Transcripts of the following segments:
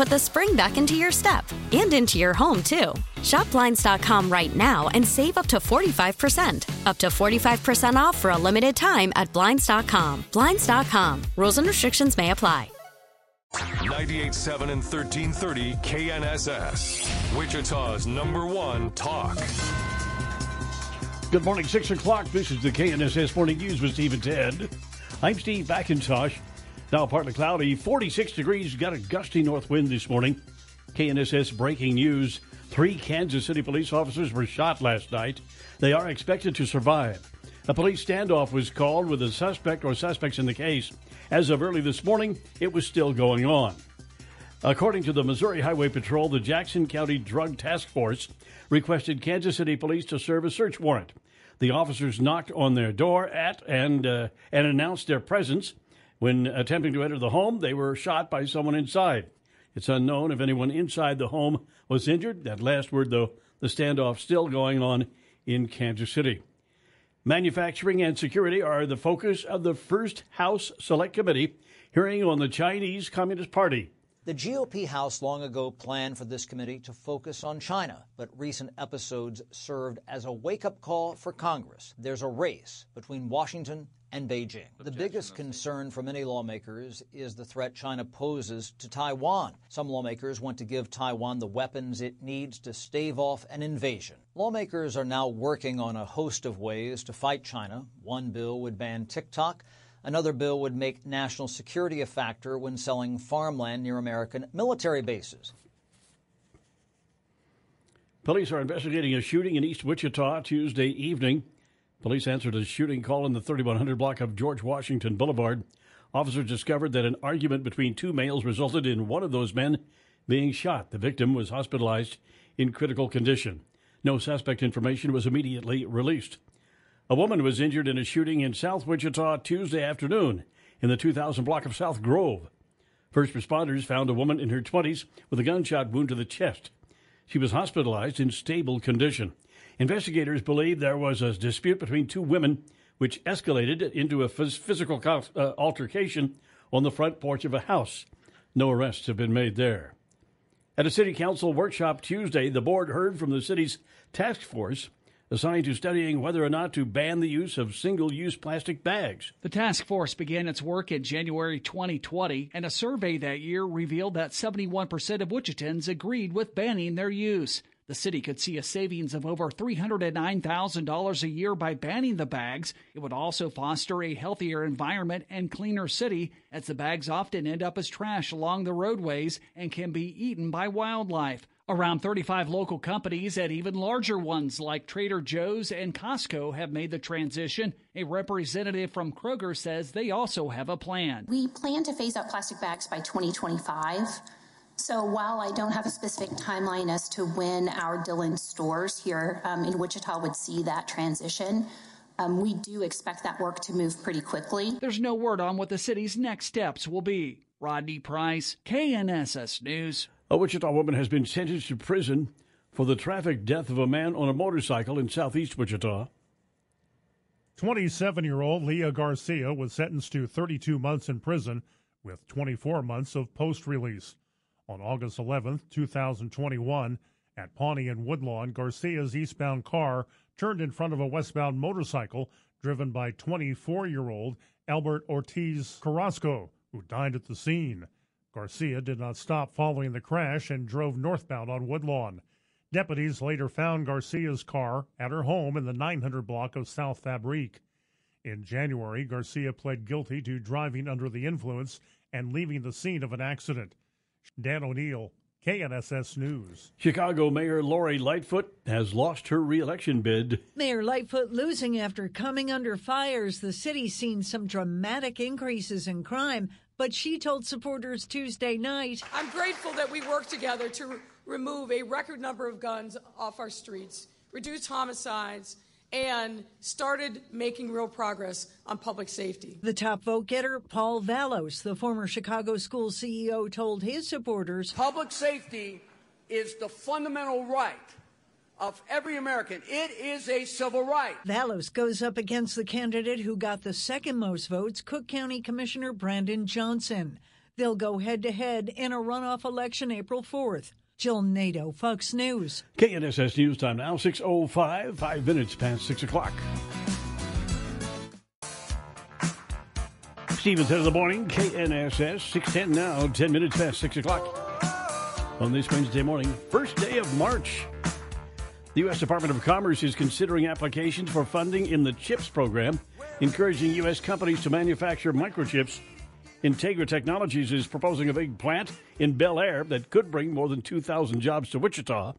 put the spring back into your step and into your home, too. Shop Blinds.com right now and save up to 45%. Up to 45% off for a limited time at Blinds.com. Blinds.com. Rules and restrictions may apply. 98.7 and 1330 KNSS. Wichita's number one talk. Good morning, 6 o'clock. This is the KNSS Morning News with Steve and Ted. I'm Steve McIntosh. Now partly cloudy, 46 degrees, got a gusty north wind this morning. KNSS breaking news. Three Kansas City police officers were shot last night. They are expected to survive. A police standoff was called with a suspect or suspects in the case. As of early this morning, it was still going on. According to the Missouri Highway Patrol, the Jackson County Drug Task Force requested Kansas City police to serve a search warrant. The officers knocked on their door at and uh, and announced their presence. When attempting to enter the home, they were shot by someone inside. It's unknown if anyone inside the home was injured. That last word, though, the standoff still going on in Kansas City. Manufacturing and security are the focus of the first House Select Committee hearing on the Chinese Communist Party. The GOP House long ago planned for this committee to focus on China, but recent episodes served as a wake up call for Congress. There's a race between Washington and Beijing. The biggest concern for many lawmakers is the threat China poses to Taiwan. Some lawmakers want to give Taiwan the weapons it needs to stave off an invasion. Lawmakers are now working on a host of ways to fight China. One bill would ban TikTok. Another bill would make national security a factor when selling farmland near American military bases. Police are investigating a shooting in East Wichita Tuesday evening. Police answered a shooting call in the 3100 block of George Washington Boulevard. Officers discovered that an argument between two males resulted in one of those men being shot. The victim was hospitalized in critical condition. No suspect information was immediately released. A woman was injured in a shooting in South Wichita Tuesday afternoon in the 2000 block of South Grove. First responders found a woman in her 20s with a gunshot wound to the chest. She was hospitalized in stable condition. Investigators believe there was a dispute between two women, which escalated into a physical uh, altercation on the front porch of a house. No arrests have been made there. At a city council workshop Tuesday, the board heard from the city's task force assigned to studying whether or not to ban the use of single use plastic bags. The task force began its work in January 2020, and a survey that year revealed that 71% of Wichitans agreed with banning their use. The city could see a savings of over $309,000 a year by banning the bags. It would also foster a healthier environment and cleaner city, as the bags often end up as trash along the roadways and can be eaten by wildlife. Around 35 local companies and even larger ones like Trader Joe's and Costco have made the transition. A representative from Kroger says they also have a plan. We plan to phase out plastic bags by 2025. So while I don't have a specific timeline as to when our Dillon stores here um, in Wichita would see that transition, um, we do expect that work to move pretty quickly. There's no word on what the city's next steps will be. Rodney Price, KNSS News. A Wichita woman has been sentenced to prison for the traffic death of a man on a motorcycle in southeast Wichita. 27 year old Leah Garcia was sentenced to 32 months in prison with 24 months of post release. On August 11, 2021, at Pawnee and Woodlawn, Garcia's eastbound car turned in front of a westbound motorcycle driven by 24 year old Albert Ortiz Carrasco, who died at the scene. Garcia did not stop following the crash and drove northbound on Woodlawn. Deputies later found Garcia's car at her home in the 900 block of South Fabrique. In January, Garcia pled guilty to driving under the influence and leaving the scene of an accident. Dan O'Neill, KNSS News. Chicago Mayor Lori Lightfoot has lost her reelection bid. Mayor Lightfoot losing after coming under fires. The city's seen some dramatic increases in crime, but she told supporters Tuesday night I'm grateful that we worked together to remove a record number of guns off our streets, reduce homicides, and started making real progress on public safety. The top vote getter, Paul Vallas, the former Chicago school CEO, told his supporters Public safety is the fundamental right of every American. It is a civil right. Vallos goes up against the candidate who got the second most votes, Cook County Commissioner Brandon Johnson. They'll go head to head in a runoff election April 4th. Jill Nato, Fox News. KNSS News Time now, 6.05, five minutes past 6 o'clock. Stephen said of the morning, KNSS, 610 now, 10 minutes past 6 o'clock. On this Wednesday morning, first day of March. The U.S. Department of Commerce is considering applications for funding in the CHIPS program, encouraging U.S. companies to manufacture microchips Integra Technologies is proposing a big plant in Bel Aire that could bring more than 2,000 jobs to Wichita.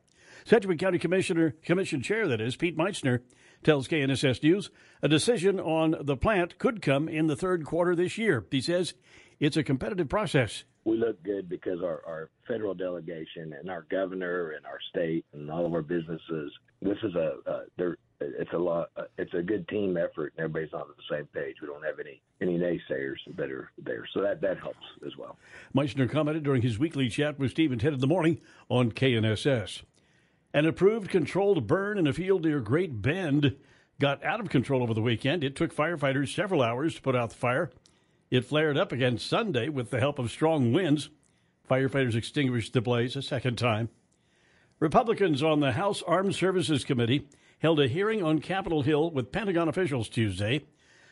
Sedgwick County Commissioner, Commission Chair, that is, Pete Meitzner, tells KNSS News a decision on the plant could come in the third quarter this year. He says it's a competitive process. We look good because our, our federal delegation and our governor and our state and all of our businesses. This is a uh, they're it's a lot. It's a good team effort, and everybody's on the same page. We don't have any any naysayers that are there, so that that helps as well. Meitzner commented during his weekly chat with Stephen Ted in the morning on KNSS. An approved controlled burn in a field near Great Bend got out of control over the weekend. It took firefighters several hours to put out the fire. It flared up again Sunday with the help of strong winds. Firefighters extinguished the blaze a second time. Republicans on the House Armed Services Committee held a hearing on Capitol Hill with Pentagon officials Tuesday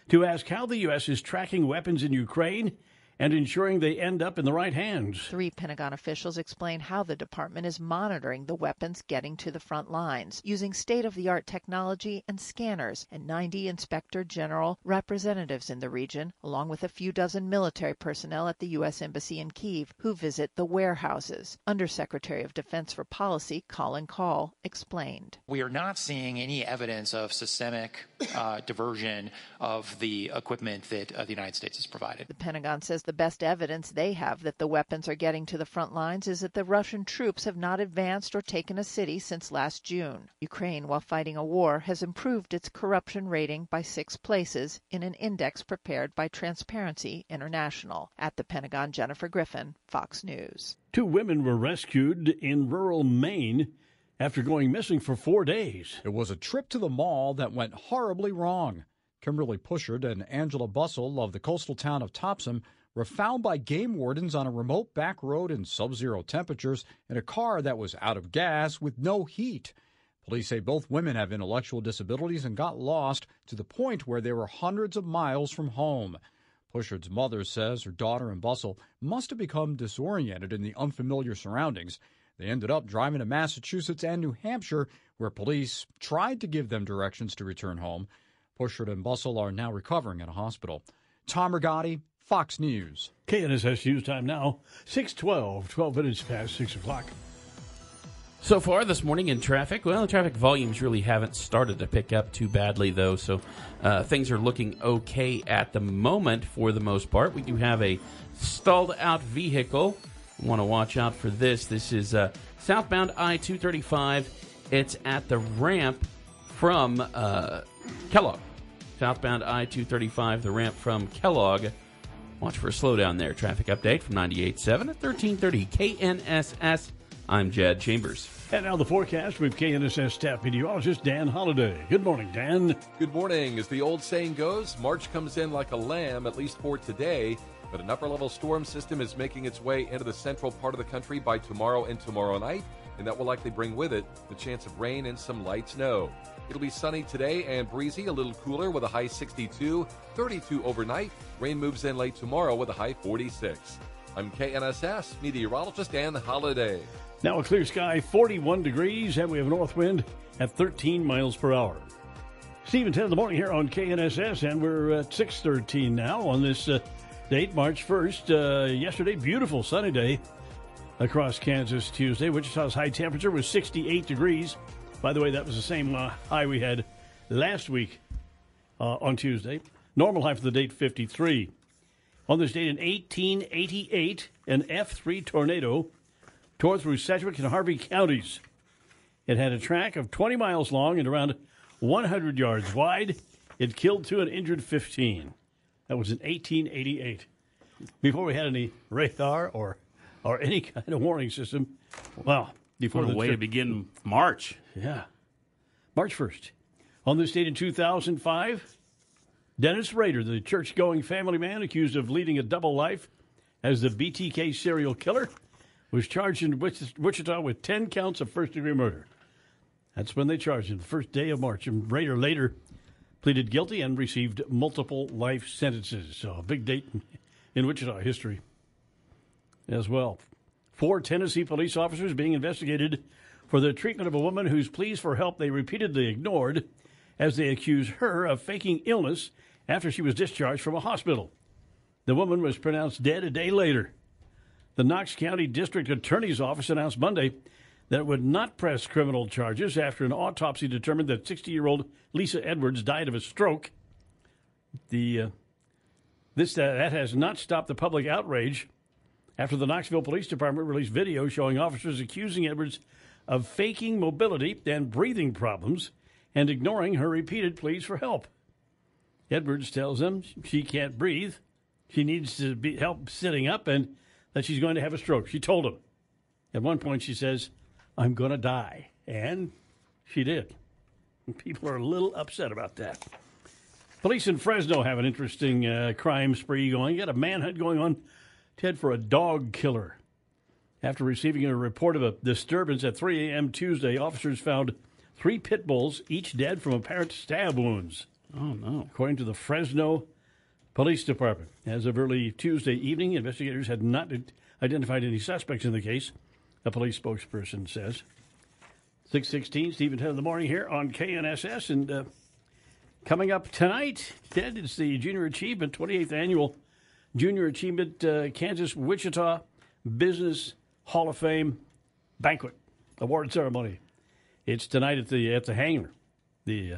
to ask how the U.S. is tracking weapons in Ukraine and ensuring they end up in the right hands. Three Pentagon officials explain how the department is monitoring the weapons getting to the front lines using state of the art technology and scanners, and 90 inspector general representatives in the region, along with a few dozen military personnel at the U.S. Embassy in Kiev who visit the warehouses. Undersecretary of Defense for Policy Colin Kahl explained. We are not seeing any evidence of systemic uh, diversion of the equipment that uh, the United States has provided. The Pentagon says the best evidence they have that the weapons are getting to the front lines is that the Russian troops have not advanced or taken a city since last June. Ukraine, while fighting a war, has improved its corruption rating by six places in an index prepared by Transparency International. At the Pentagon, Jennifer Griffin, Fox News. Two women were rescued in rural Maine after going missing for four days. It was a trip to the mall that went horribly wrong. Kimberly Pushard and Angela Bussell of the coastal town of Topsham were found by game wardens on a remote back road in sub zero temperatures in a car that was out of gas with no heat. Police say both women have intellectual disabilities and got lost to the point where they were hundreds of miles from home. Pushard's mother says her daughter and Bussell must have become disoriented in the unfamiliar surroundings. They ended up driving to Massachusetts and New Hampshire, where police tried to give them directions to return home. Pushard and Bussell are now recovering at a hospital. Tom Rigotti, Fox News. KNSS News Time now, 612, 12 minutes past 6 o'clock. So far this morning in traffic, well, the traffic volumes really haven't started to pick up too badly, though, so uh, things are looking okay at the moment for the most part. We do have a stalled out vehicle. Want to watch out for this. This is uh, southbound I 235. It's at the ramp from uh, Kellogg. Southbound I 235, the ramp from Kellogg. Watch for a slowdown there. Traffic update from 98.7 at 1330 KNSS. I'm Jed Chambers. And now the forecast with KNSS staff meteorologist Dan Holliday. Good morning, Dan. Good morning. As the old saying goes, March comes in like a lamb, at least for today. but an upper level storm system is making its way into the central part of the country by tomorrow and tomorrow night, and that will likely bring with it the chance of rain and some light snow. It'll be sunny today and breezy, a little cooler with a high 62, 32 overnight. Rain moves in late tomorrow with a high 46. I'm KNSS meteorologist Dan Holliday. Now a clear sky, 41 degrees, and we have north wind at 13 miles per hour. Stephen 10 in the morning here on KNSS, and we're at 613 now on this uh, date, March 1st. Uh, yesterday, beautiful sunny day across Kansas Tuesday. Wichita's high temperature was 68 degrees. By the way, that was the same uh, high we had last week uh, on Tuesday. Normal high for the date, 53. On this date in 1888, an F3 tornado tore through Sedgwick and Harvey counties. It had a track of 20 miles long and around 100 yards wide. It killed two and injured 15. That was in 1888. Before we had any radar or or any kind of warning system. Well, before the way tri- to begin March. Yeah. March 1st. On this date in 2005, Dennis Rader, the church going family man accused of leading a double life as the BTK serial killer, was charged in Wichita with 10 counts of first degree murder. That's when they charged him, the first day of March. And Rader later pleaded guilty and received multiple life sentences. So a big date in, in Wichita history as well. Four Tennessee police officers being investigated for the treatment of a woman whose pleas for help they repeatedly ignored as they accuse her of faking illness after she was discharged from a hospital. The woman was pronounced dead a day later. The Knox County District Attorney's Office announced Monday that it would not press criminal charges after an autopsy determined that 60 year old Lisa Edwards died of a stroke. The, uh, this, uh, that has not stopped the public outrage after the Knoxville Police Department released video showing officers accusing Edwards of faking mobility and breathing problems and ignoring her repeated pleas for help. Edwards tells them she can't breathe, she needs to be help sitting up, and that she's going to have a stroke. She told him. At one point, she says, I'm going to die. And she did. People are a little upset about that. Police in Fresno have an interesting uh, crime spree going. You got a manhunt going on, Ted, for a dog killer. After receiving a report of a disturbance at 3 a.m. Tuesday, officers found three pit bulls, each dead from apparent stab wounds. Oh, no. According to the Fresno Police Department. As of early Tuesday evening, investigators had not identified any suspects in the case, a police spokesperson says. 616, Stephen 10 in the morning here on KNSS. And uh, coming up tonight, Ted, it's the Junior Achievement, 28th Annual Junior Achievement uh, Kansas Wichita Business Hall of Fame Banquet Award Ceremony. It's tonight at the at the hangar, the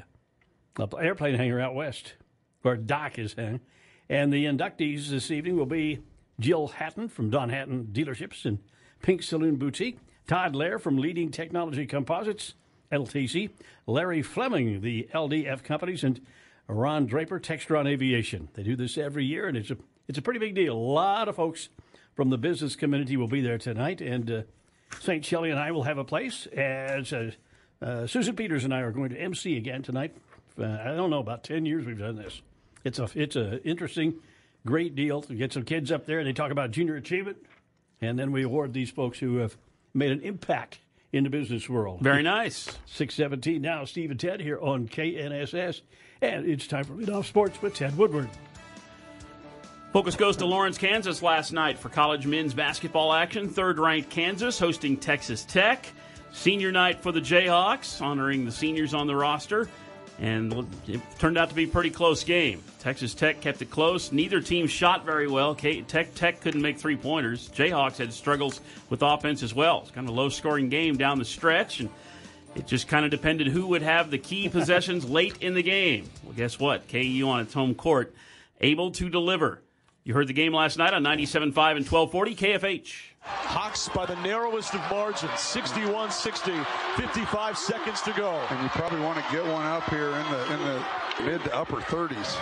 uh, airplane hangar out west, where Doc is hanging. And the inductees this evening will be Jill Hatton from Don Hatton Dealerships and Pink Saloon Boutique, Todd Lair from Leading Technology Composites, LTC, Larry Fleming, the LDF Companies, and Ron Draper, Textron Aviation. They do this every year, and it's a it's a pretty big deal. A lot of folks from the business community will be there tonight, and uh, St. Shelley and I will have a place. As uh, uh, Susan Peters and I are going to MC again tonight. Uh, I don't know about ten years we've done this. It's a it's a interesting, great deal to get some kids up there. and They talk about junior achievement, and then we award these folks who have made an impact in the business world. Very nice. 617 now, Steve and Ted here on KNSS. And it's time for Lead Off Sports with Ted Woodward. Focus goes to Lawrence, Kansas last night for college men's basketball action. Third ranked Kansas hosting Texas Tech. Senior night for the Jayhawks, honoring the seniors on the roster. And it turned out to be a pretty close game. Texas Tech kept it close. Neither team shot very well. Tech, Tech couldn't make three pointers. Jayhawks had struggles with offense as well. It's kind of a low scoring game down the stretch. And it just kind of depended who would have the key possessions late in the game. Well, guess what? KU on its home court, able to deliver. You heard the game last night on 97.5 and 1240 KFH. Hawks by the narrowest of margins, 61 60, 55 seconds to go. And you probably want to get one up here in the in the mid to upper 30s.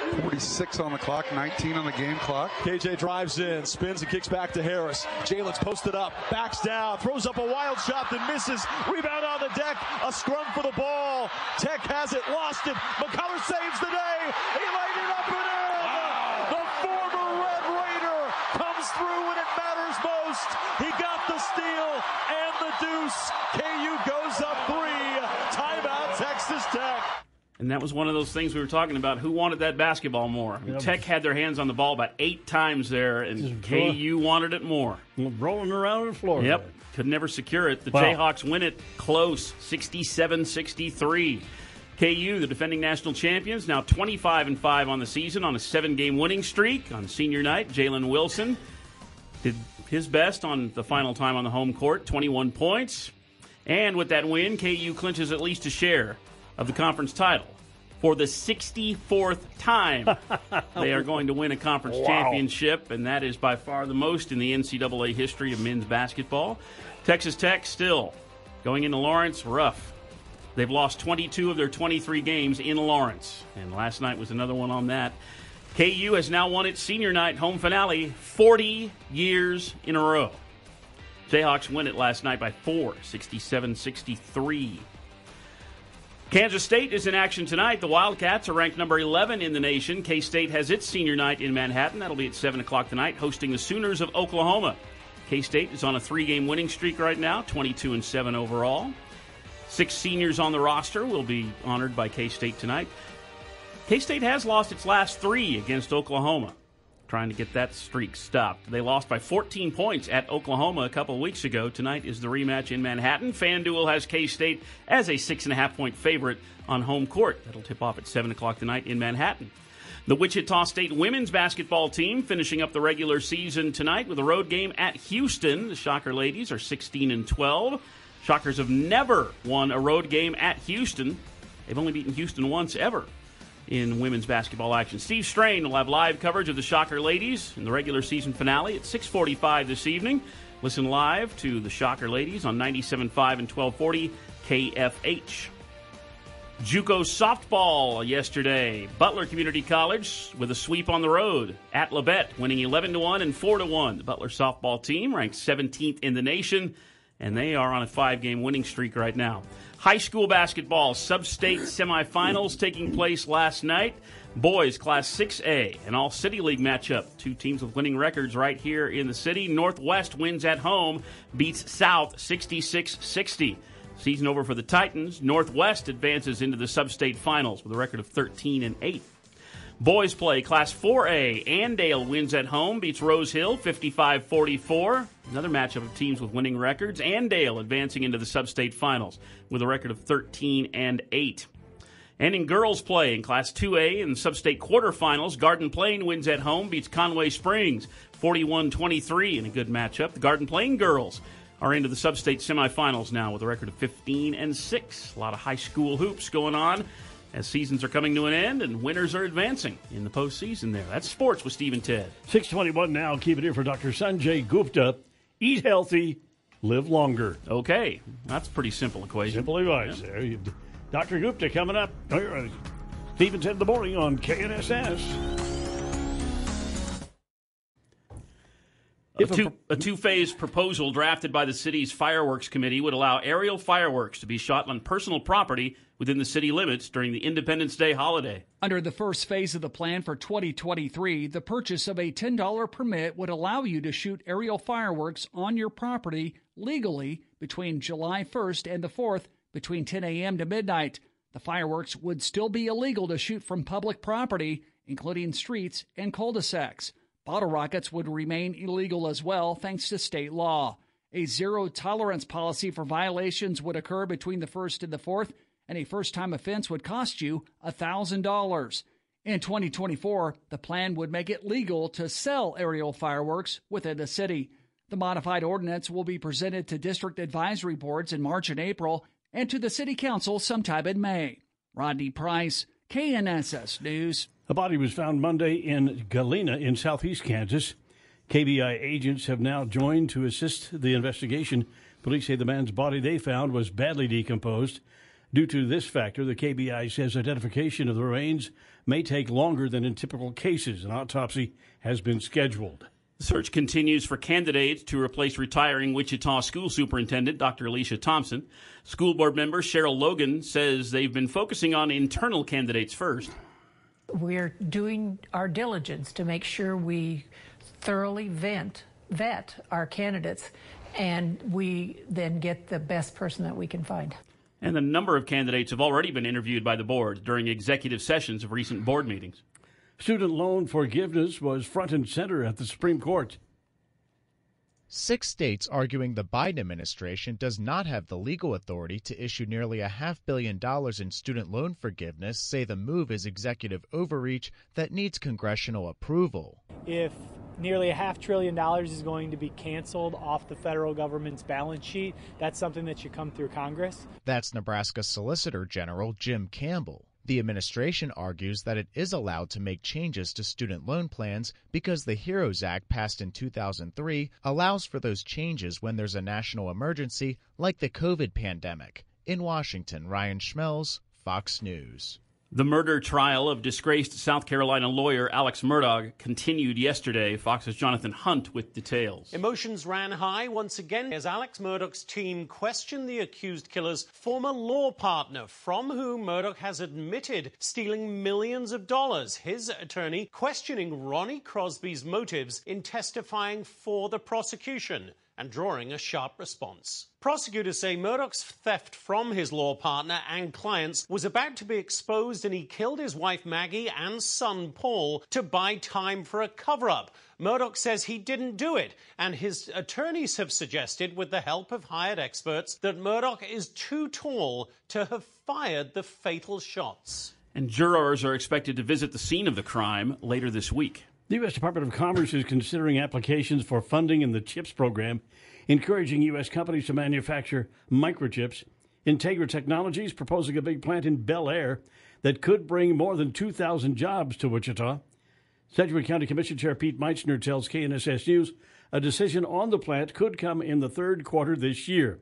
There's a 46 on the clock, 19 on the game clock. KJ drives in, spins and kicks back to Harris. Jalen's posted up, backs down, throws up a wild shot that misses. Rebound on the deck, a scrum for the ball. Tech has it, lost it. McCullar saves the day. He laid it up and in. Wow. The former Red Raider comes through when it matters most. He got the steal and the deuce. KU goes up three. Timeout, Texas Tech. And that was one of those things we were talking about. Who wanted that basketball more? I mean, Yep. Tech had their hands on the ball about eight times there, and KU wanted it more. Rolling around the floor. Yep. Could never secure it. The Wow. Jayhawks win it close, 67 63. KU, the defending national champions, now 25 and 5 on the season on a seven game winning streak. On senior night, Jalen Wilson did his best on the final time on the home court, 21 points. And with that win, KU clinches at least a share of the conference title. For the 64th time, they are going to win a conference Wow. championship, and that is by far the most in the NCAA history of men's basketball. Texas Tech still going into Lawrence, rough. They've lost 22 of their 23 games in Lawrence, and last night was another one on that. KU has now won its senior night home finale 40 years in a row. Jayhawks win it last night by four, 67 63. Kansas State is in action tonight. The Wildcats are ranked number 11 in the nation. K State has its senior night in Manhattan. That'll be at 7 o'clock tonight, hosting the Sooners of Oklahoma. K State is on a three game winning streak right now, 22 and 7 overall. Six seniors on the roster will be honored by K State tonight. K State has lost its last three against Oklahoma, trying to get that streak stopped. They lost by 14 points at Oklahoma a couple weeks ago. Tonight is the rematch in Manhattan. FanDuel has K State as a six and a half point favorite on home court. That'll tip off at 7 o'clock tonight in Manhattan. The Wichita State women's basketball team finishing up the regular season tonight with a road game at Houston. The Shocker ladies are 16 and 12. Shockers have never won a road game at Houston. They've only beaten Houston once ever in women's basketball action. Steve Strain will have live coverage of the Shocker ladies in the regular season finale at 6:45 this evening. Listen live to the Shocker ladies on 97.5 and 1240 KFH. JUCO softball yesterday. Butler Community College with a sweep on the road at Labette, winning 11 to 1 and 4 to 1. The Butler softball team ranked 17th in the nation, and they are on a five game winning streak right now. High school basketball sub-state semifinals taking place last night. Boys Class 6A, an all city league matchup. Two teams with winning records right here in the city. Northwest wins at home, beats South 66 60. Season over for the Titans. Northwest advances into the sub-state finals with a record of 13 and 8. Boys play Class 4A. Andale wins at home, beats Rose Hill 55 44. Another matchup of teams with winning records. Andale advancing into the sub-state finals with a record of 13 and 8. And in girls play in Class 2A and sub-state quarterfinals, Garden Plain wins at home, beats Conway Springs 41-23 in a good matchup. The Garden Plain girls are into the sub-state semifinals now with a record of 15 and 6. A lot of high school hoops going on as seasons are coming to an end and winners are advancing in the postseason there. That's sports with Steve and Ted. 621 now. Keep it here for Dr. Sanjay Gupta. Eat healthy, live longer. Okay, that's a pretty simple equation. Simple advice there. Dr. Gupta coming up. Oh, Steve and Ted in the morning on KNSS. A, two, a two-phase proposal drafted by the city's fireworks committee would allow aerial fireworks to be shot on personal property within the city limits during the Independence Day holiday. Under the first phase of the plan for 2023, the purchase of a $10 permit would allow you to shoot aerial fireworks on your property legally between July 1st and the 4th between 10 a.m. to midnight. The fireworks would still be illegal to shoot from public property, including streets and cul-de-sacs. Bottle rockets would remain illegal as well, thanks to state law. A zero tolerance policy for violations would occur between the 1st and the 4th, and a first time offense would cost you $1,000. In 2024, the plan would make it legal to sell aerial fireworks within the city. The modified ordinance will be presented to district advisory boards in March and April and to the City Council sometime in May. Rodney Price, KNSS News. A body was found Monday in Galena in southeast Kansas. KBI agents have now joined to assist the investigation. Police say the man's body they found was badly decomposed. Due to this factor, the KBI says identification of the remains may take longer than in typical cases. An autopsy has been scheduled. The search continues for candidates to replace retiring Wichita school superintendent Dr. Alicia Thompson. School board member Cheryl Logan says they've been focusing on internal candidates first. We're doing our diligence to make sure we thoroughly vent, vet our candidates, and we then get the best person that we can find. And a number of candidates have already been interviewed by the board during executive sessions of recent board meetings. Student loan forgiveness was front and center at the Supreme Court. Six states arguing the Biden administration does not have the legal authority to issue nearly a half billion dollars in student loan forgiveness say the move is executive overreach that needs congressional approval. If nearly a half trillion dollars is going to be canceled off the federal government's balance sheet, that's something that should come through Congress. That's Nebraska Solicitor General Jim Campbell. The administration argues that it is allowed to make changes to student loan plans because the HEROES Act passed in 2003 allows for those changes when there's a national emergency like the COVID pandemic. In Washington, Ryan Schmelz, Fox News. The murder trial of disgraced South Carolina lawyer Alex Murdaugh continued yesterday. Fox's Jonathan Hunt with details. Emotions ran high once again as Alex Murdaugh's team questioned the accused killer's former law partner, from whom Murdaugh has admitted stealing millions of dollars. His attorney questioning Ronnie Crosby's motives in testifying for the prosecution and drawing a sharp response. Prosecutors say Murdaugh's theft from his law partner and clients was about to be exposed and he killed his wife Maggie and son Paul to buy time for a cover up. Murdaugh says he didn't do it, and his attorneys have suggested, with the help of hired experts, that Murdaugh is too tall to have fired the fatal shots. And jurors are expected to visit the scene of the crime later this week. The U.S. Department of Commerce is considering applications for funding in the CHIPS program, encouraging U.S. companies to manufacture microchips. Integra Technologies proposing a big plant in Bel Aire that could bring more than 2,000 jobs to Wichita. Sedgwick County Commission Chair Pete Meitzner tells KNSS News a decision on the plant could come in the third quarter this year.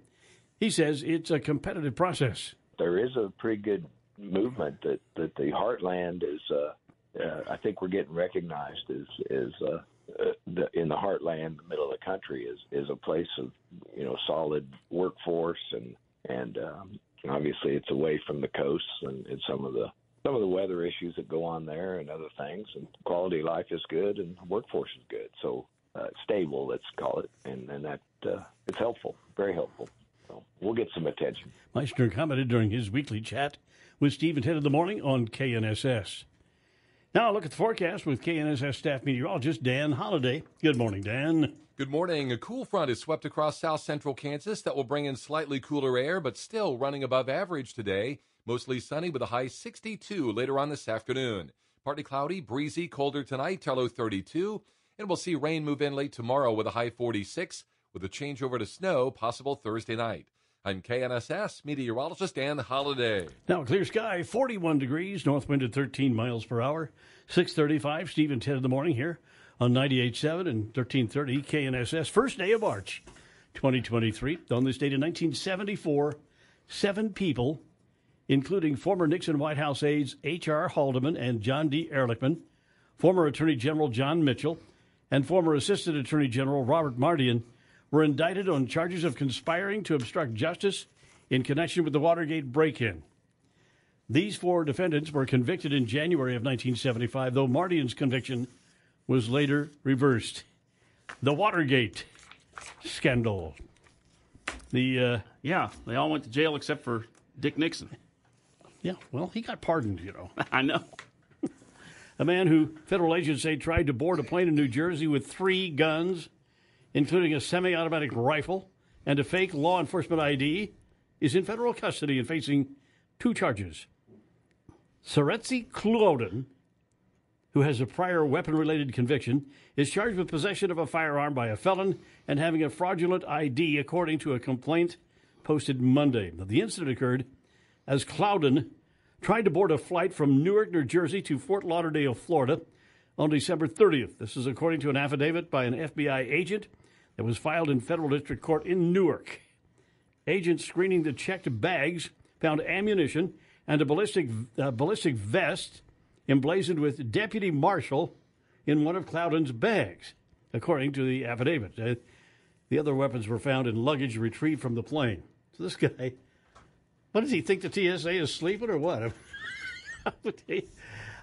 He says it's a competitive process. There is a pretty good movement that, that the heartland is uh, uh, I think we're getting recognized as as uh, uh, the, in the heartland, the middle of the country, is is a place of you know solid workforce and and um, obviously it's away from the coasts and, and some of the some of the weather issues that go on there and other things. And quality of life is good and workforce is good, so uh, stable, let's call it, and and that uh, it's helpful, very helpful. So we'll get some attention. Meitzner commented during his weekly chat with Steve and Ted in the morning on KNSS. Now, look at the forecast with KNSS staff meteorologist Dan Holliday. Good morning, Dan. Good morning. A cool front is swept across south central Kansas that will bring in slightly cooler air, but still running above average today. Mostly sunny with a high 62 later on this afternoon. Partly cloudy, breezy, colder tonight, low 32. And we'll see rain move in late tomorrow with a high 46, with a changeover to snow possible Thursday night. I'm KNSS meteorologist Dan Holliday. Now clear sky, 41 degrees, north wind at 13 miles per hour. 635, Steve and in the morning here on 98.7 and 1330 KNSS. First day of March 2023. On this date in 1974, seven people, including former Nixon White House aides H.R. Haldeman and John D. Ehrlichman, former Attorney General John Mitchell, and former Assistant Attorney General Robert Mardian, were indicted on charges of conspiring to obstruct justice in connection with the Watergate break in. These four defendants were convicted in January of 1975, though Mardian's conviction was later reversed. The Watergate scandal. The uh, yeah, they all went to jail except for Dick Nixon. Yeah, well, he got pardoned, you know. I know. a man who federal agents say tried to board a plane in New Jersey with three guns including a semi automatic rifle and a fake law enforcement ID, is in federal custody and facing two charges. Seretse Clouden, who has a prior weapon related conviction, is charged with possession of a firearm by a felon and having a fraudulent ID, according to a complaint posted Monday. The incident occurred as Clouden tried to board a flight from Newark, New Jersey to Fort Lauderdale, Florida on December 30th. This is according to an affidavit by an FBI agent that was filed in federal district court in Newark. Agents screening the checked bags found ammunition and a ballistic, uh, ballistic vest emblazoned with Deputy Marshal in one of Clouden's bags, according to the affidavit. Uh, the other weapons were found in luggage retrieved from the plane. So this guy, what does he think the TSA is sleeping or what?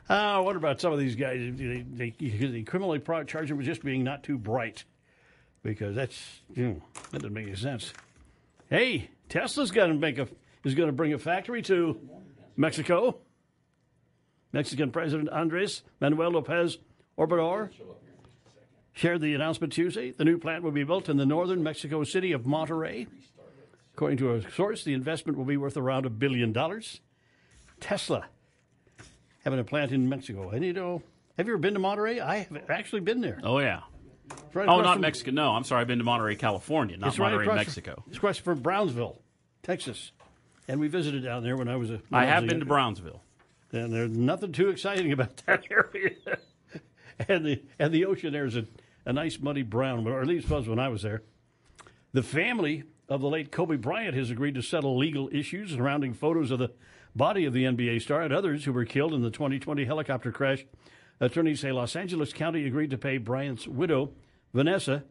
Uh, what about some of these guys? They, they, they criminally charge them with just being not too bright, because that's you know, that doesn't make any sense. Hey, Tesla's going to make a is going to bring a factory to Mexico. Mexican President Andres Manuel Lopez Obrador shared the announcement Tuesday. The new plant will be built in the northern Mexico city of Monterrey. According to a source, the investment will be worth around a billion dollars. Tesla having a plant in Mexico. And you know, have you ever been to Monterrey? I have actually been there. Oh yeah. Oh, not from- Mexico. No, I'm sorry. I've been to Monterey, California, not Monterrey, Mexico. From, it's across from Brownsville, Texas, and we visited down there when I was a. I was have a been to Brownsville. and there's nothing too exciting about that area. and the and the ocean there is a, a nice muddy brown, or at least was when I was there. The family of the late Kobe Bryant has agreed to settle legal issues surrounding photos of the body of the NBA star and others who were killed in the 2020 helicopter crash. Attorneys say Los Angeles County agreed to pay Bryant's widow, Vanessa,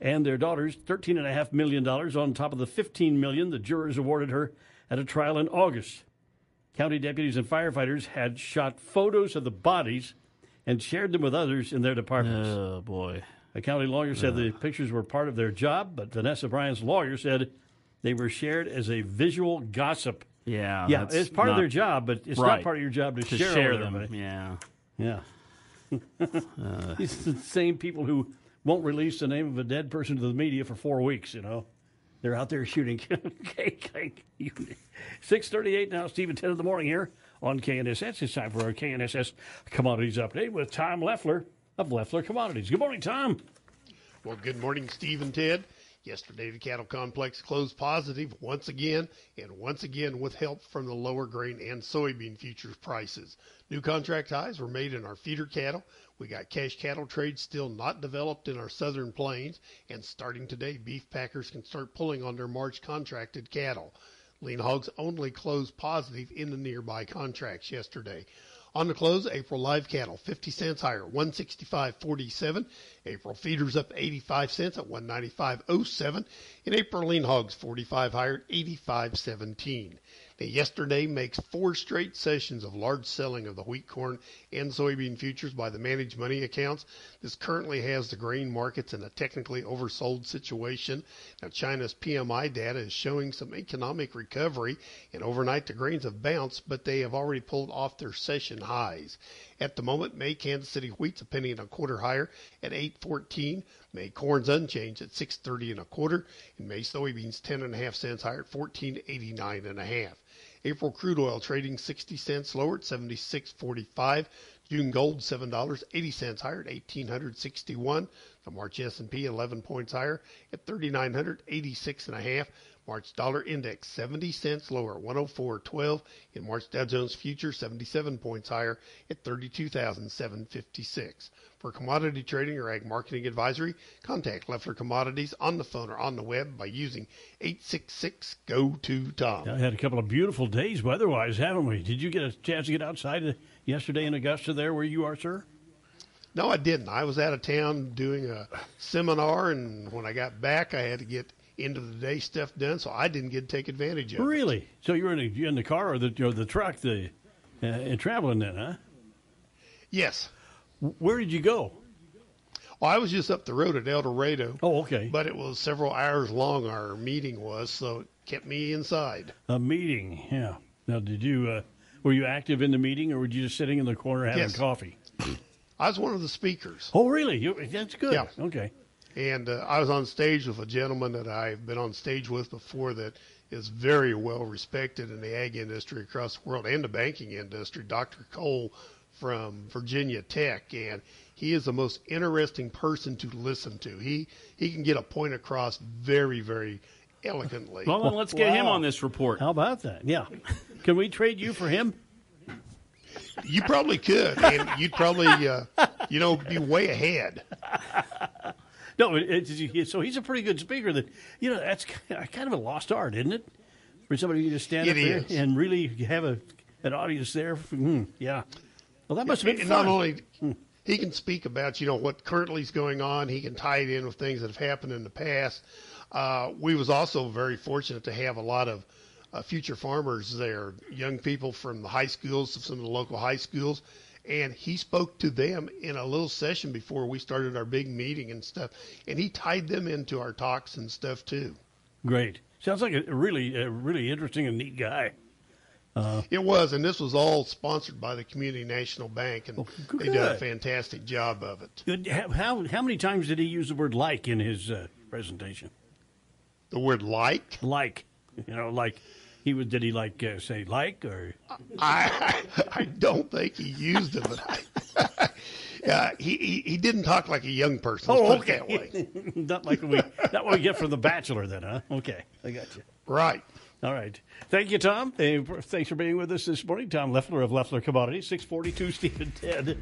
and their daughters $13.5 million on top of the 15 million the jurors awarded her at a trial in August. County deputies and firefighters had shot photos of the bodies and shared them with others in their departments. Oh boy! A county lawyer said the pictures were part of their job, but Vanessa Bryant's lawyer said they were shared as a visual gossip. Yeah, yeah, it's part of their job, but it's Right. not part of your job to, To share, share them, everybody. yeah. yeah. Uh. It's the same people who won't release the name of a dead person to the media for four weeks. You know, they're out there shooting. Six thirty-eight now. Stephen ten in the morning here on KNSS. It's time for our KNSS commodities update with Tom Leffler of Leffler Commodities. Good morning, Tom. Well, good morning, Steve and Ted. Yesterday, the cattle complex closed positive once again, and once again with help from the lower grain and soybean futures prices. New contract highs were made in our feeder cattle. We got cash cattle trade still not developed in our southern plains, and starting today, beef packers can start pulling on their March contracted cattle. Lean hogs only closed positive in the nearby contracts yesterday. On the close, April live cattle 50 cents higher, 165.47. April feeders up 85 cents at 195.07. And April lean hogs 45 higher at 85.17. Now, yesterday makes four straight sessions of large selling of the wheat, corn, and soybean futures by the managed money accounts. This currently has the grain markets in a technically oversold situation. Now, China's PMI data is showing some economic recovery, and overnight the grains have bounced, but they have already pulled off their session highs. At the moment, May Kansas City wheat's a penny and a quarter higher at 8.14. May corn's unchanged at 6.30 and a quarter, and May soybeans 10 and a half cents higher at 14.89 and a half. April crude oil trading 60 cents lower at 76.45. June gold seven dollars eighty cents higher at eighteen hundred sixty one. The March S and P eleven points higher at thirty nine hundred eighty six and a half. March dollar index 70 cents lower, 104.12. In March Dow Jones future 77 points higher at 32,756. For commodity trading or ag marketing advisory, contact Leffler Commodities on the phone or on the web by using 866 go to Tom. I had a couple of beautiful days weather-wise, haven't we? Did you get a chance to get outside yesterday in Augusta there where you are, sir? No, I didn't. I was out of town doing a seminar, and when I got back, I had to get into the day stuff done, so I didn't get to take advantage of it. Really? So you were in, you in the car or the or the truck, the uh, and traveling then, huh? Yes. Where did you go? Well, I was just up the road at El Dorado. Oh, okay. But it was several hours long. Our meeting was, so it kept me inside. A meeting, yeah. Now, did you uh, were you active in the meeting, or were you just sitting in the corner having Yes. coffee? I was one of the speakers. Oh, really? You, that's good. Yeah. Okay. And uh, I was on stage with a gentleman that I've been on stage with before that is very well respected in the ag industry across the world and the banking industry, Dr. Kohl from Virginia Tech. And he is the most interesting person to listen to. He, he can get a point across very, very elegantly. Well, then let's get him on this report. How about that? Yeah. Can we trade you for him? You probably could, and you'd probably, uh, you know, be way ahead. No, it, it's so he's a pretty good speaker. That you know, that's kind of a lost art, isn't it? For somebody to just stand It up there and really have a an audience there. Hmm, yeah. Well, that must have been fun. Not only he can speak about you know what currently is going on, he can tie it in with things that have happened in the past. Uh, we was also very fortunate to have a lot of uh, future farmers there, young people from the high schools, some of the local high schools, and he spoke to them in a little session before we started our big meeting and stuff, and he tied them into our talks and stuff too. Great. Sounds like a really, a really interesting and neat guy. Uh, it was, and this was all sponsored by the Community National Bank, and they did a fantastic job of it. good. How, how how many times did he use the word like in his uh, presentation? The word like, like, you know, like he was. Did he like uh, say like or? I I don't think he used it, but I, uh, he, he he didn't talk like a young person. let's Oh, okay. that not like we not what we get from the Bachelor, then, huh? Okay, I got you. Right. All right. Thank you, Tom. Hey, Thanks for being with us this morning. Tom Leffler of Leffler Commodities, six forty two. Stephen Ted.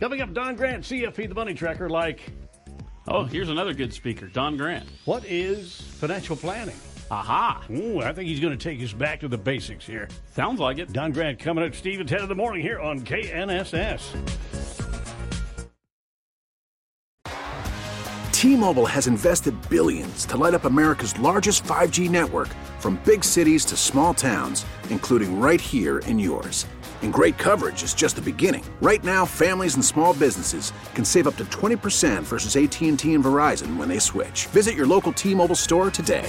Coming up, Don Grant, CFP, the Money Tracker. Like, Oh, here's another good speaker, Don Grant. what is financial planning? Aha. Ooh, I think he's going to take us back to the basics here. Sounds like it. Don Grant coming up, Stephen Ted in the morning here on KNSS. T-Mobile has invested billions to light up America's largest 5G network from big cities to small towns, including right here in yours. And great coverage is just the beginning. Right now, families and small businesses can save up to 20% versus AT&T and Verizon when they switch. Visit your local T-Mobile store today.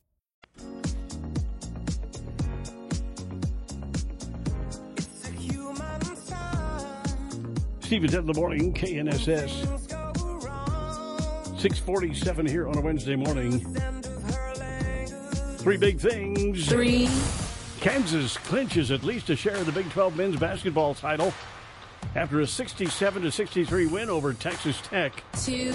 Stephen Ted in the morning, KNSS. 647 here on a Wednesday morning. Three big things. Three. Kansas clinches at least a share of the Big 12 men's basketball title after a 67 to 63 win over Texas Tech. Two.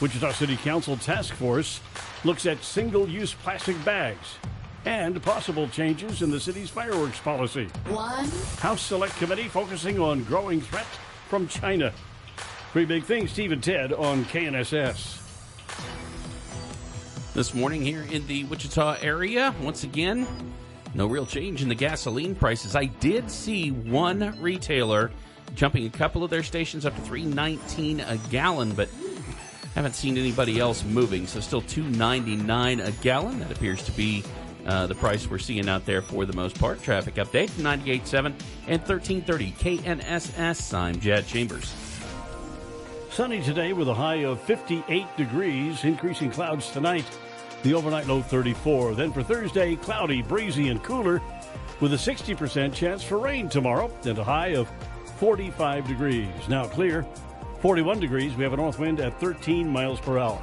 Wichita City Council Task Force looks at single use plastic bags and possible changes in the city's fireworks policy. One. House Select Committee focusing on growing threat from China. Three big things, Steve and Ted on KNSS. This morning here in the Wichita area, once again, no real change in the gasoline prices. I did see one retailer jumping a couple of their stations up to 319 a gallon, but haven't seen anybody else moving. So still 299 a gallon. That appears to be uh, the price we're seeing out there for the most part. Traffic update from 98.7 and 1330 KNSS. I'm Jad Chambers. Sunny today with a high of 58 degrees, increasing clouds tonight. The overnight low 34. Then for Thursday, cloudy, breezy, and cooler with a 60% chance for rain tomorrow and a high of 45 degrees. Now clear. 41 degrees. We have a north wind at 13 miles per hour.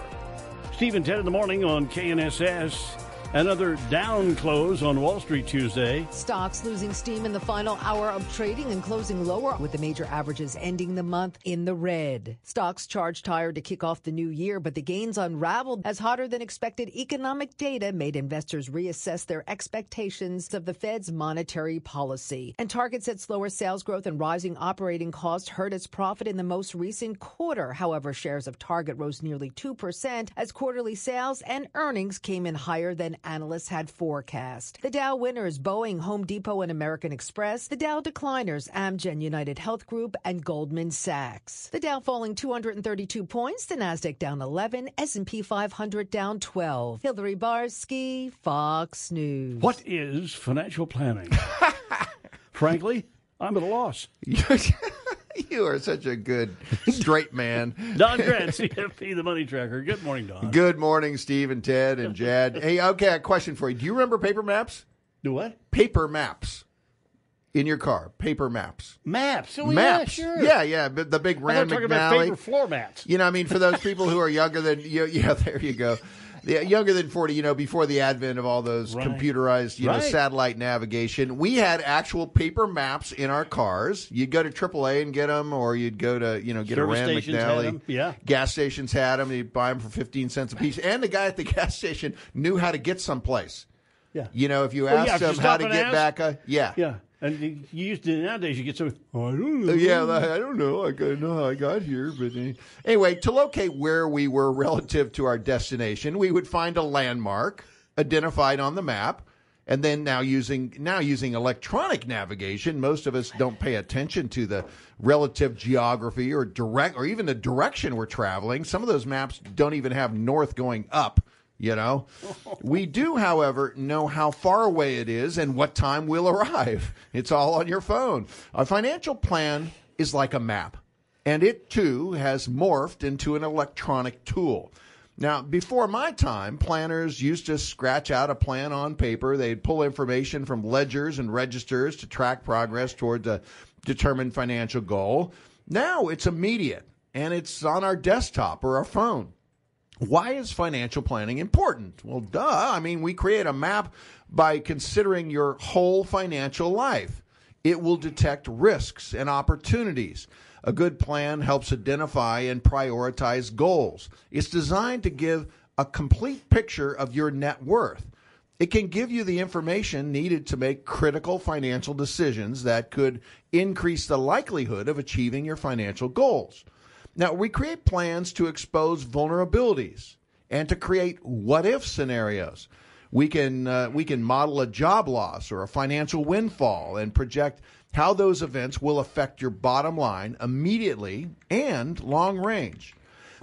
And Ted in the morning on KNSS. Another down close on Wall Street Tuesday. Stocks losing steam in the final hour of trading and closing lower, with the major averages ending the month in the red. Stocks charged higher to kick off the new year, but the gains unraveled as hotter than expected economic data made investors reassess their expectations of the Fed's monetary policy. And Target said slower sales growth and rising operating costs hurt its profit in the most recent quarter. However, shares of Target rose nearly 2% as quarterly sales and earnings came in higher than analysts had forecast. The Dow winners Boeing, Home Depot, and American Express. The Dow decliners Amgen, United Health Group, and Goldman Sachs. The Dow falling 232 points. The Nasdaq down 11. S&P 500 down 12. Hillary Barsky, Fox News. What is financial planning? Frankly, I'm at a loss. you are such a good straight man. Don Grant, CFP, the money tracker. Good morning, Don. Good morning, Steve and Ted and Jad. hey, okay, a question for you. Do you remember paper maps? Do what? Paper maps in your car. Paper maps. Maps. Oh, maps. Yeah, sure. Yeah, yeah. The big Rand talking about paper floor mats. You know, I mean, for those people who are younger than you, yeah, there you go. Yeah, younger than forty, you know, before the advent of all those Right. computerized, you know, satellite navigation, we had actual paper maps in our cars. You'd go to AAA and get them, or you'd go to, you know, get Service a Rand McNally. yeah. Gas stations had them. You'd buy them for fifteen cents a piece, and the guy at the gas station knew how to get someplace. Yeah. You know, if you Well, asked yeah, them how to get ask- back, uh, yeah, Yeah. And you, used to, nowadays you get oh, I don't know. Oh, yeah, I don't know. I don't know how I got here, but anyway, to locate where we were relative to our destination, we would find a landmark identified on the map, and then now using now using electronic navigation, most of us don't pay attention to the relative geography or direct or even the direction we're traveling. Some of those maps don't even have north going up. You know, we do, however, know how far away it is and what time we'll arrive. It's all on your phone. A financial plan is like a map, and it too has morphed into an electronic tool. Now, before my time, planners used to scratch out a plan on paper. They'd pull information from ledgers and registers to track progress towards a determined financial goal. Now it's immediate and it's on our desktop or our phone. Why is financial planning important? Well, duh. I mean, we create a map by considering your whole financial life. It will detect risks and opportunities. A good plan helps identify and prioritize goals. It's designed to give a complete picture of your net worth. It can give you the information needed to make critical financial decisions that could increase the likelihood of achieving your financial goals. Now, we create plans to expose vulnerabilities and to create what if scenarios. We can, uh, we can model a job loss or a financial windfall and project how those events will affect your bottom line immediately and long range.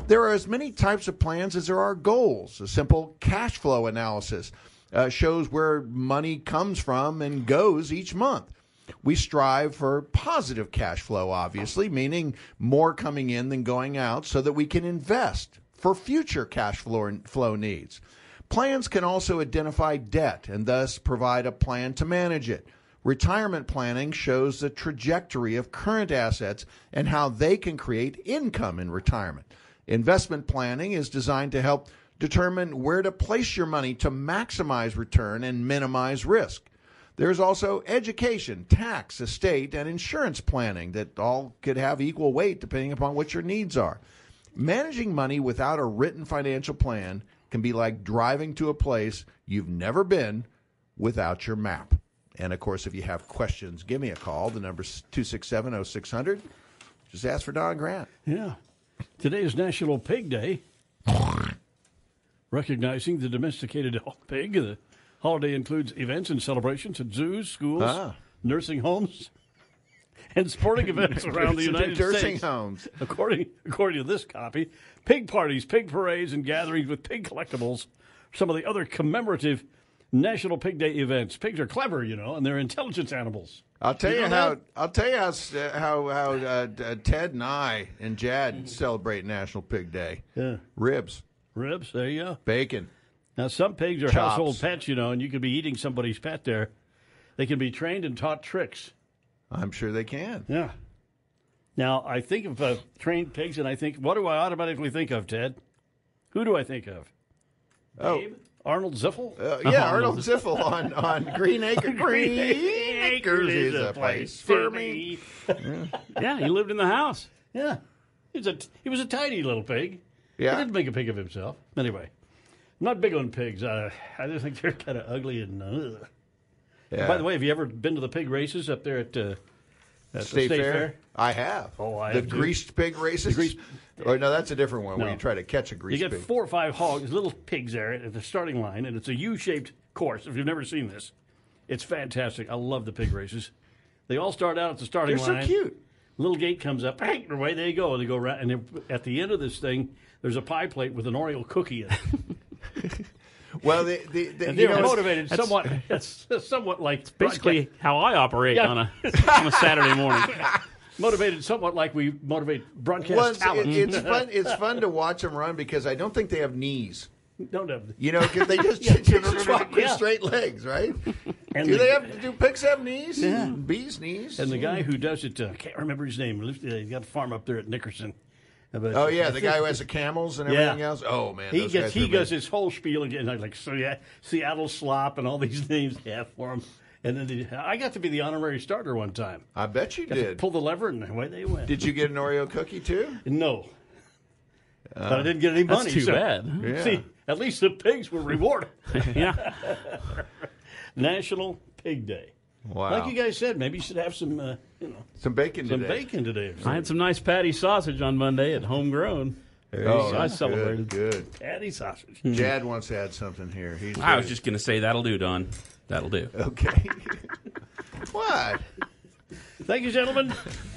There are as many types of plans as there are goals. A simple cash flow analysis uh, shows where money comes from and goes each month. We strive for positive cash flow, obviously, meaning more coming in than going out, so that we can invest for future cash flow, flow needs. Plans can also identify debt and thus provide a plan to manage it. Retirement planning shows the trajectory of current assets and how they can create income in retirement. Investment planning is designed to help determine where to place your money to maximize return and minimize risk. There's also education, tax, estate, and insurance planning that all could have equal weight depending upon what your needs are. Managing money without a written financial plan can be like driving to a place you've never been without your map. And of course, if you have questions, give me a call. The number's 267 0600. Just ask for Don Grant. Yeah. Today is National Pig Day. Recognizing the domesticated pig, the holiday includes events and celebrations at zoos, schools, Ah. nursing homes, and sporting events around the United Nursing States. homes. According, according to this copy, pig parties, pig parades, and gatherings with pig collectibles some of the other commemorative National Pig Day events. Pigs are clever, you know, and they're intelligence animals. I'll tell you, know how that? I'll tell you how uh, how how uh, uh, Ted and I and Jad celebrate National Pig Day. Yeah. Ribs, Ribs, there you go. bacon. Now, some pigs are Chops. household pets, you know, and you could be eating somebody's pet there. They can be trained and taught tricks. I'm sure they can. Yeah. Now, I think of uh, trained pigs, and I think, what do I automatically think of, Ted? Who do I think of? Oh, Babe? Arnold Ziffel? Uh, yeah, Arnold Ziffel on, on Green Acre. Green Acres is a place for me. yeah, he lived in the house. Yeah. He's a, he was a tidy little pig. Yeah. He didn't make a pig of himself. Anyway, not big on pigs. Uh, I just think they're kind of ugly and. Uh. Yeah. By the way, have you ever been to the pig races up there at, uh, at State, the State Fair? Fair? I have. Oh, I the have too. greased pig races. Greased- Or no, that's a different one where No. you try to catch a greased. Pig. You get pig. four or five hogs, little pigs there at the starting line, and it's a U-shaped course. If you've never seen this, it's fantastic. I love the pig races. They all start out at the starting line. They're so cute. Little gate comes up, bang, away they go. They go around, and at the end of this thing, there's a pie plate with an Oreo cookie in it. Well, the, the, the, and they're know, motivated that's- somewhat. It's somewhat like Basically, how I operate Yeah. on a on a Saturday morning. motivated somewhat like we motivate broadcast Well, it's, talent. it- it's fun. It's fun to watch them run because I don't think they have knees. Don't have You know, 'cause they just, Yeah. just walk with Yeah. straight legs, right? And do the- they have? Do pigs have knees? Yeah. Bees knees. And the guy who does it, uh, I can't remember his name. He uh, He's got a farm up there at Nickerson. But- Oh yeah, the guy who has the camels and Yeah. everything else. Oh man, he those gets guys he are does his whole spiel again, like, like so yeah, Seattle slop and all these names they have for him. And then the, I got to be the honorary starter one time. I bet you Got did. pull the lever and away they went. Did you get an Oreo cookie too? No, Uh, but I didn't get any That's money. too so- bad. Yeah. See, at least the pigs were rewarded. yeah. National Pig Day. Wow. Like you guys said, maybe you should have some, uh, you know, Some bacon some today. bacon today. I had some nice patty sausage on Monday at homegrown. Oh, so I that's celebrated. Good, good. patty sausage. Jad wants to add something here. He's I was just going to say that'll do, Don. That'll do. okay. what? Thank you, gentlemen.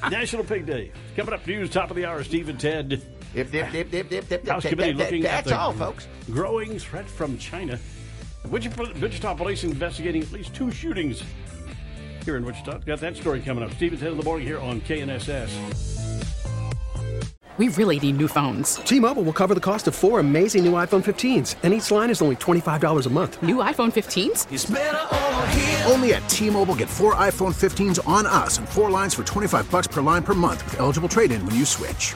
National Pig Day. Coming up news, top of the hour, Steve and Ted. Dip, dip, dip, dip, dip, dip, House dip, Committee dip, dip. looking at That's the all, folks. growing threat from China. Wichita, Wichita police investigating at least two shootings here in Wichita. Got that story coming up. Steve and Ted in the morning here on KNSS. We really need new phones. T-Mobile will cover the cost of four amazing new iPhone 15s, and each line is only $25 a month. New iPhone 15s? Only at T-Mobile get four iPhone 15s on us and four lines for 25 bucks per line per month with eligible trade-in when you switch.